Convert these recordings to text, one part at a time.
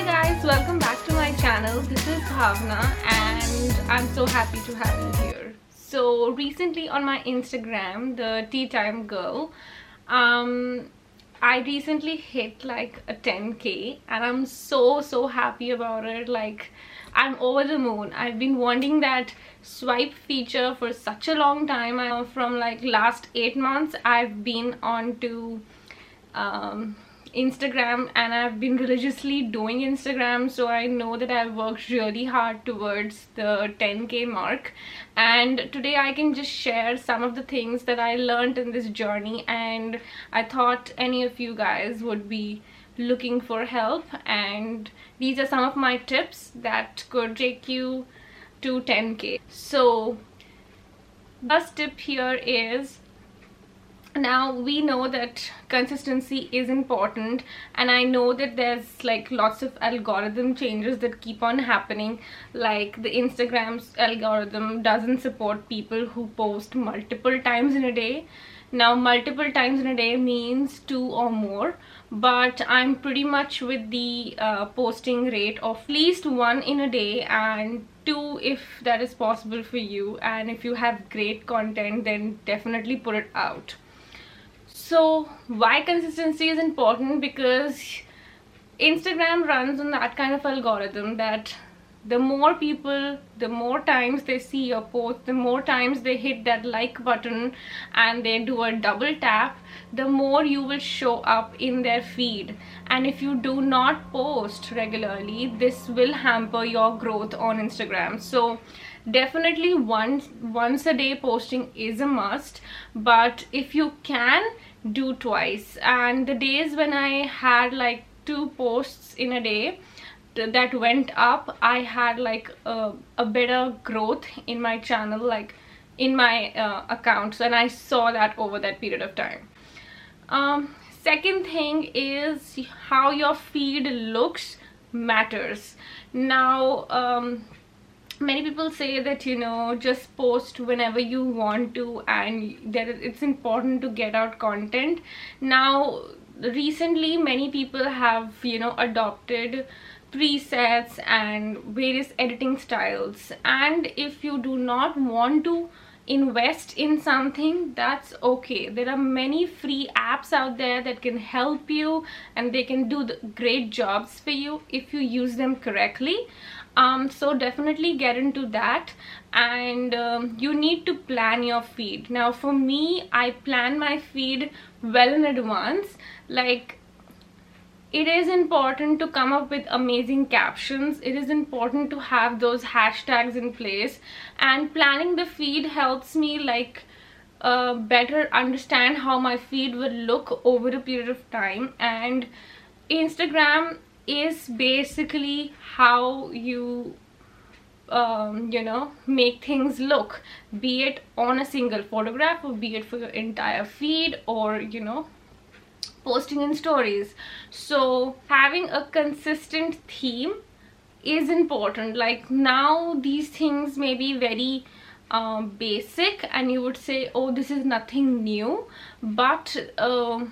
Hi guys, welcome back to my channel. This is Bhavna and I'm so happy to have you here. So recently on my Instagram, the Tea Time Girl, um, I recently hit like a 10k and I'm so so happy about it. Like I'm over the moon. I've been wanting that swipe feature for such a long time. I, from like last 8 months I've been on to um, Instagram and I've been religiously doing Instagram so I know that I've worked really hard towards the 10k mark. And today I can just share some of the things that I learned in this journey and I thought any of you guys would be looking for help. And these are some of my tips that could take you to 10k so first tip here is now we know that consistency is important and i know that there's like lots of algorithm changes that keep on happening. Like the instagram's algorithm doesn't support people who post multiple times in a day. Now multiple times in a day means two or more but i'm pretty much with the uh, posting rate of at least one in a day and two if that is possible for you. And if you have great content then definitely put it out so why consistency is important? Because instagram runs on that kind of algorithm that the more people the more times they see your post the more times they hit that like button and they do a double tap the more you will show up in their feed. And if you do not post regularly this will hamper your growth on instagram. So definitely once once a day posting is a must. But if you can do twice. And the days when I had like two posts in a day that went up I had like a, a better growth in my channel like in my uh, accounts and I saw that over that period of time. Um, second thing is how your feed looks matters. Now um, many people say that you know just post whenever you want to and that it's important to get out content. Now recently many people have you know adopted presets and various editing styles. And if you do not want to invest in something that's okay. There are many free apps out there that can help you and they can do the great jobs for you if you use them correctly um, so definitely get into that. And um, you need to plan your feed. Now for me I plan my feed well in advance. Like it is important to come up with amazing captions. It is important to have those hashtags in place. And planning the feed helps me like uh, better understand how my feed will look over a period of time. And Instagram is basically how you um, you know make things look be it on a single photograph or be it for your entire feed or you know posting in stories. So having a consistent theme is important. Like now these things may be very um, basic and you would say oh this is nothing new. But uh,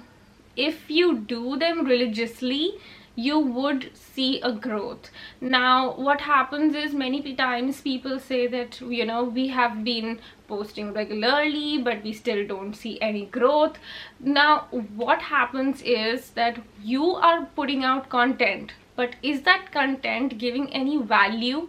if you do them religiously you would see a growth. Now what happens is many times people say that you know we have been posting regularly but we still don't see any growth. Now what happens is that you are putting out content but is that content giving any value?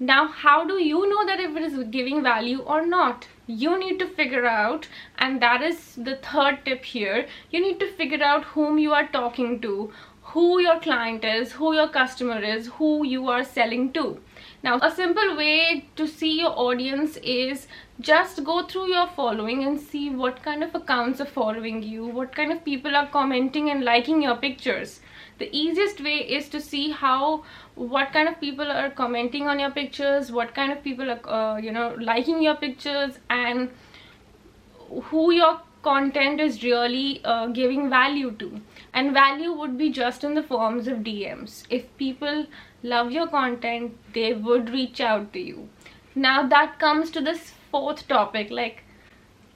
Now how do you know that if it is giving value or not? You need to figure out and that is the third tip here. You need to figure out whom you are talking to who your client is, who your customer is, who you are selling to. Now, a simple way to see your audience is just go through your following and see what kind of accounts are following you, what kind of people are commenting and liking your pictures. The easiest way is to see how, what kind of people are commenting on your pictures, what kind of people are, uh, you know, liking your pictures and who your content is really uh, giving value to and value would be just in the forms of DMs if people love your content they would reach out to you now that comes to this fourth topic like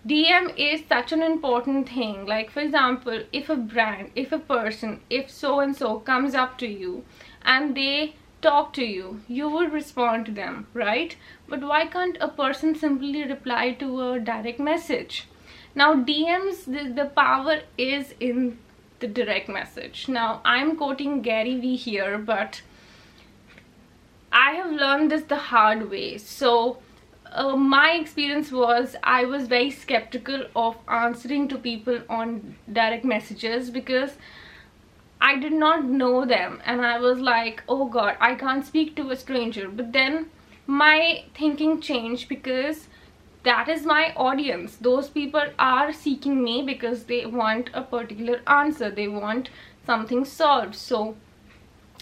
DM is such an important thing. Like for example, if a brand, if a person, if so and so comes up to you and they talk to you, you would respond to them, right? But why can't a person simply reply to a direct message? Now DMs, the, the power is in the direct message. Now I'm quoting Gary Vee here, but I have learned this the hard way. So uh, my experience was I was very skeptical of answering to people on direct messages because I did not know them and I was like oh god I can't speak to a stranger but then my thinking changed because that is my audience. Those people are seeking me because they want a particular answer. They want something solved. So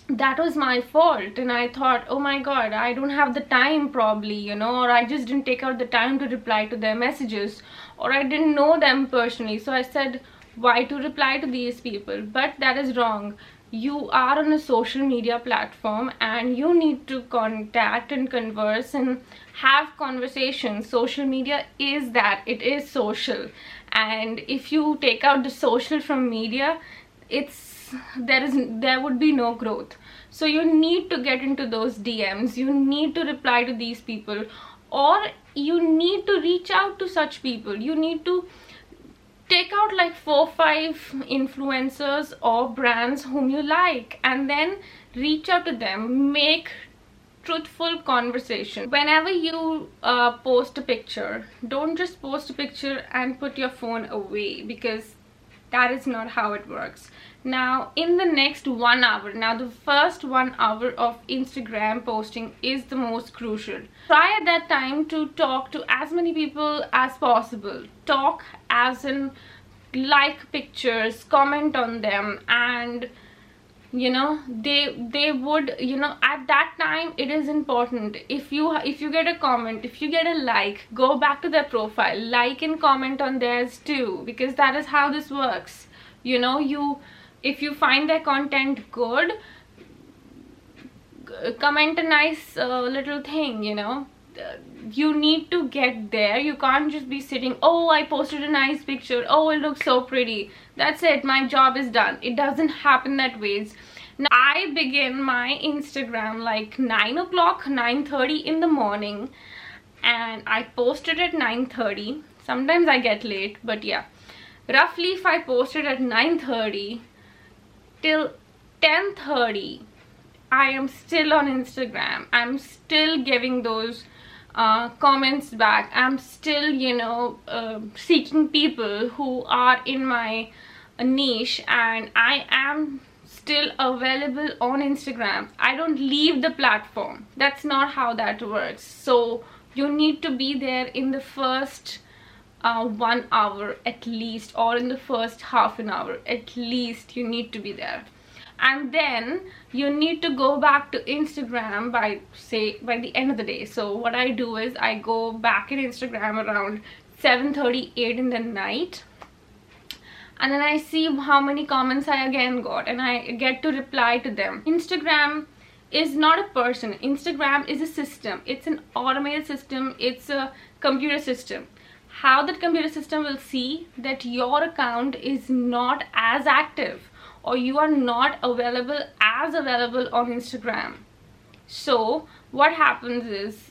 that was my fault. And i thought oh my god i don't have the time probably you know or i just didn't take out the time to reply to their messages or i didn't know them personally. So i said why to reply to these people? But that is wrong you are on a social media platform and you need to contact and converse and have conversations. Social media is that. It is social. And if you take out the social from media it's there is there would be no growth. So you need to get into those dms you need to reply to these people. Or you need to reach out to such people. You need to take out like four five influencers or brands whom you like and then reach out to them make truthful conversation. Whenever you uh, post a picture don't just post a picture and put your phone away because that is not how it works now in the next one hour now the first one hour of instagram posting is the most crucial. Try at that time to talk to as many people as possible. Talk as in like pictures comment on them and you know they they would you know at that time it is important. If you if you get a comment if you get a like go back to their profile like and comment on theirs too because that is how this works. You know you if you find their content good comment a nice uh, little thing you know. You need to get there. You can't just be sitting oh i posted a nice picture. Oh it looks so pretty. That's it. My job is done. It doesn't happen that ways. Now i begin my instagram like 9 o'clock 9 30 in the morning and i posted at 9 30 sometimes i get late but yeah. Roughly if I posted at 9.30 till 10.30 I am still on Instagram. I'm still giving those uh, comments back. I'm still you know uh, seeking people who are in my niche and I am still available on Instagram. I don't leave the platform. That's not how that works. So you need to be there in the first uh, one hour at least or in the first half an hour at least you need to be there. And then you need to go back to Instagram by say by the end of the day. So what I do is I go back in Instagram around 7:38 in the night. And then I see how many comments I again got and I get to reply to them. Instagram is not a person. Instagram is a system. It's an automated system. It's a computer system how that computer system will see that your account is not as active or you are not available as available on Instagram. So what happens is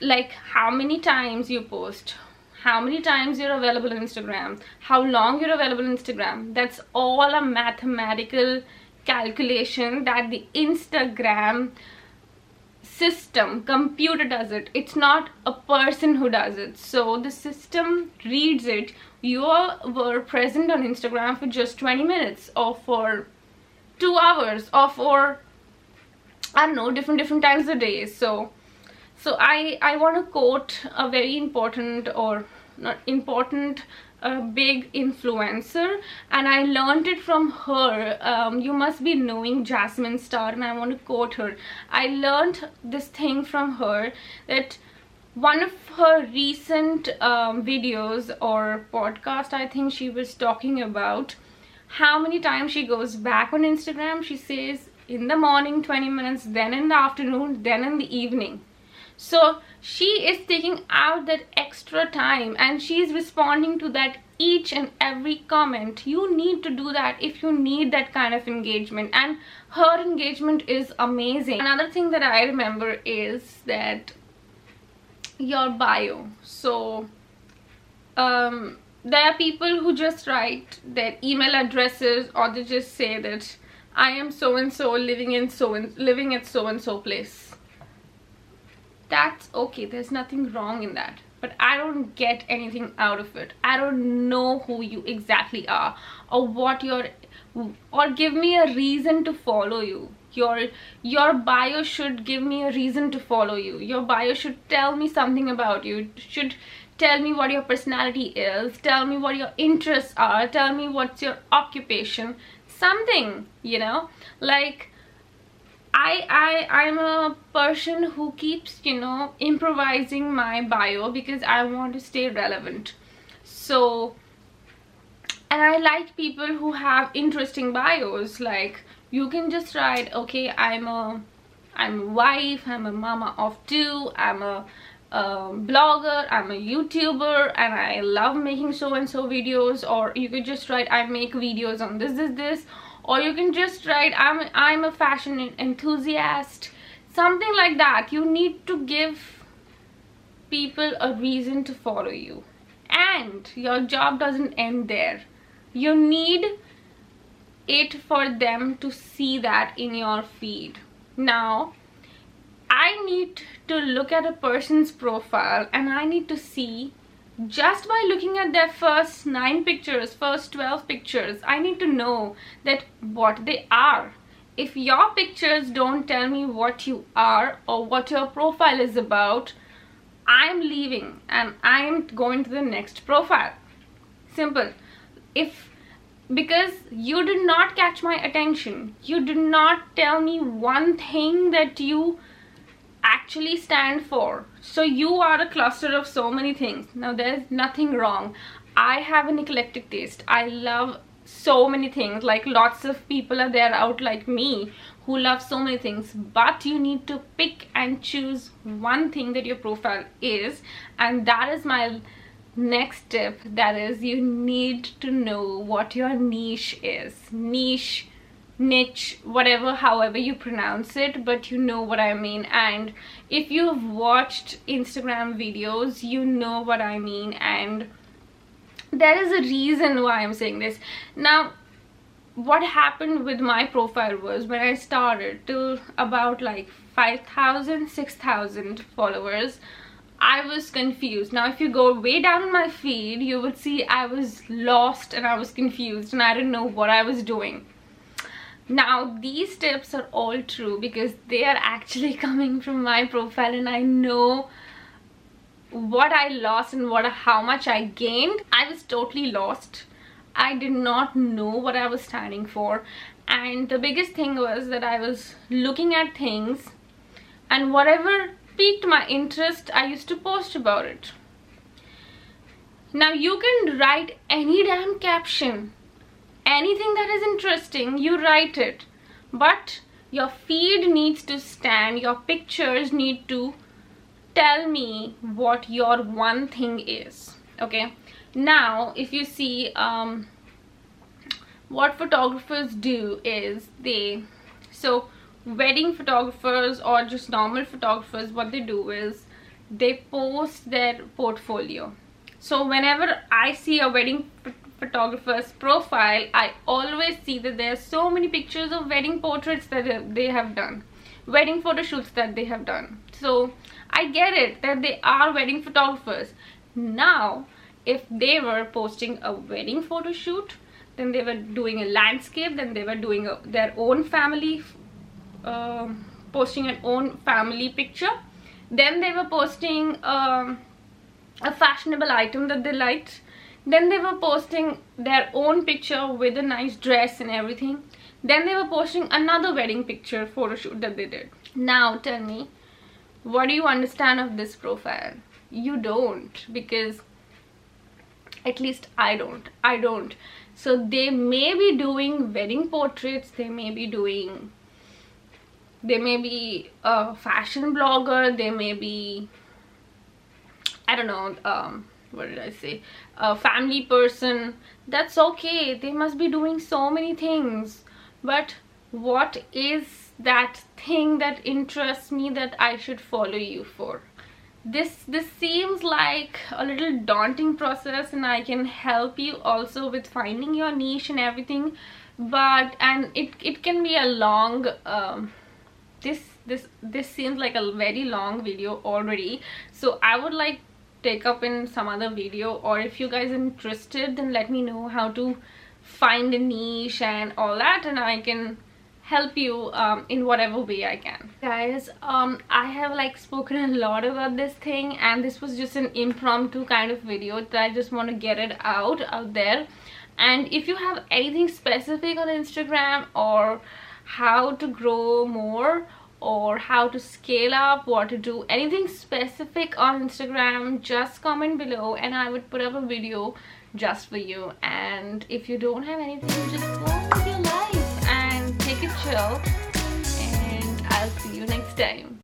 like how many times you post, how many times you're available on Instagram, how long you're available on Instagram. That's all a mathematical calculation that the Instagram system computer does it. It's not a person who does it. So the system reads it. You were present on instagram for just 20 minutes or for two hours or for i don't know different different times a day. So so i i want to quote a very important or not important a big influencer and I learned it from her. Um, you must be knowing Jasmine Star and I want to quote her. I learned this thing from her that one of her recent um, videos or podcast I think she was talking about how many times she goes back on Instagram. She says in the morning 20 minutes then in the afternoon then in the evening so she is taking out that extra time and she is responding to that each and every comment. You need to do that if you need that kind of engagement. And her engagement is amazing. Another thing that i remember is that your bio. So um there are people who just write their email addresses or they just say that I am so and so living in so and living at so and so place. That's okay. There's nothing wrong in that. But I don't get anything out of it. I don't know who you exactly are or what your or give me a reason to follow you. Your your bio should give me a reason to follow you. Your bio should tell me something about you. It should tell me what your personality is tell me what your interests are tell me what's your occupation something you know like I, I I'm a person who keeps you know improvising my bio because I want to stay relevant. So and I like people who have interesting bios. Like you can just write okay I'm a I'm a wife I'm a mama of two I'm a um, blogger i'm a youtuber and i love making so and so videos. Or you could just write i make videos on this this this or you can just write i'm i'm a fashion enthusiast. Something like that. You need to give people a reason to follow you. And your job doesn't end there. You need it for them to see that in your feed. Now I need to look at a person's profile and I need to see just by looking at their first 9 pictures, first 12 pictures, I need to know that what they are. If your pictures don't tell me what you are or what your profile is about, I'm leaving and I'm going to the next profile. Simple. If because you did not catch my attention, you did not tell me one thing that you actually stand for. So you are a cluster of so many things. Now there's nothing wrong. I have an eclectic taste. I love so many things. Like lots of people are there out like me who love so many things. But you need to pick and choose one thing that your profile is. And that is my next tip. That is you need to know what your niche is. Niche niche whatever however you pronounce it but you know what i mean. And if you've watched instagram videos you know what i mean. And there is a reason why i'm saying this. Now what happened with my profile was when i started to about like 5000 6000 followers I was confused. Now, if you go way down my feed, you would see I was lost and I was confused and I didn't know what I was doing now these tips are all true because they are actually coming from my profile and I know what I lost and what how much I gained. I was totally lost. I did not know what I was standing for. And the biggest thing was that I was looking at things and whatever piqued my interest I used to post about it. Now you can write any damn caption anything that is interesting you write it. But your feed needs to stand your pictures need to tell me what your one thing is okay? Now if you see um, what photographers do is they so wedding photographers or just normal photographers what they do is they post their portfolio. So whenever i see a wedding photographer's profile I always see that there are so many pictures of wedding portraits that they have done wedding photo shoots that they have done. So I get it that they are wedding photographers. Now if they were posting a wedding photo shoot then they were doing a landscape then they were doing a, their own family uh, posting an own family picture then they were posting um, a fashionable item that they liked then they were posting their own picture with a nice dress and everything. Then they were posting another wedding picture photo shoot that they did. Now tell me what do you understand of this profile? You don't because at least i don't. I don't. So they may be doing wedding portraits they may be doing they may be a fashion blogger they may be i don't know um what did i say? A family person. That's okay. They must be doing so many things. But what is that thing that interests me that i should follow you for? This this seems like a little daunting process and i can help you also with finding your niche and everything. But and it it can be a long um this this this seems like a very long video already. So i would like take up in some other video or if you guys are interested then let me know how to find a niche and all that and I can help you um, in whatever way I can. Guys, um, I have like spoken a lot about this thing and this was just an impromptu kind of video that I just want to get it out out there. And if you have anything specific on Instagram or how to grow more or how to scale up what to do anything specific on instagram just comment below and i would put up a video just for you. And if you don't have anything just go with your life and take it chill. And i'll see you next time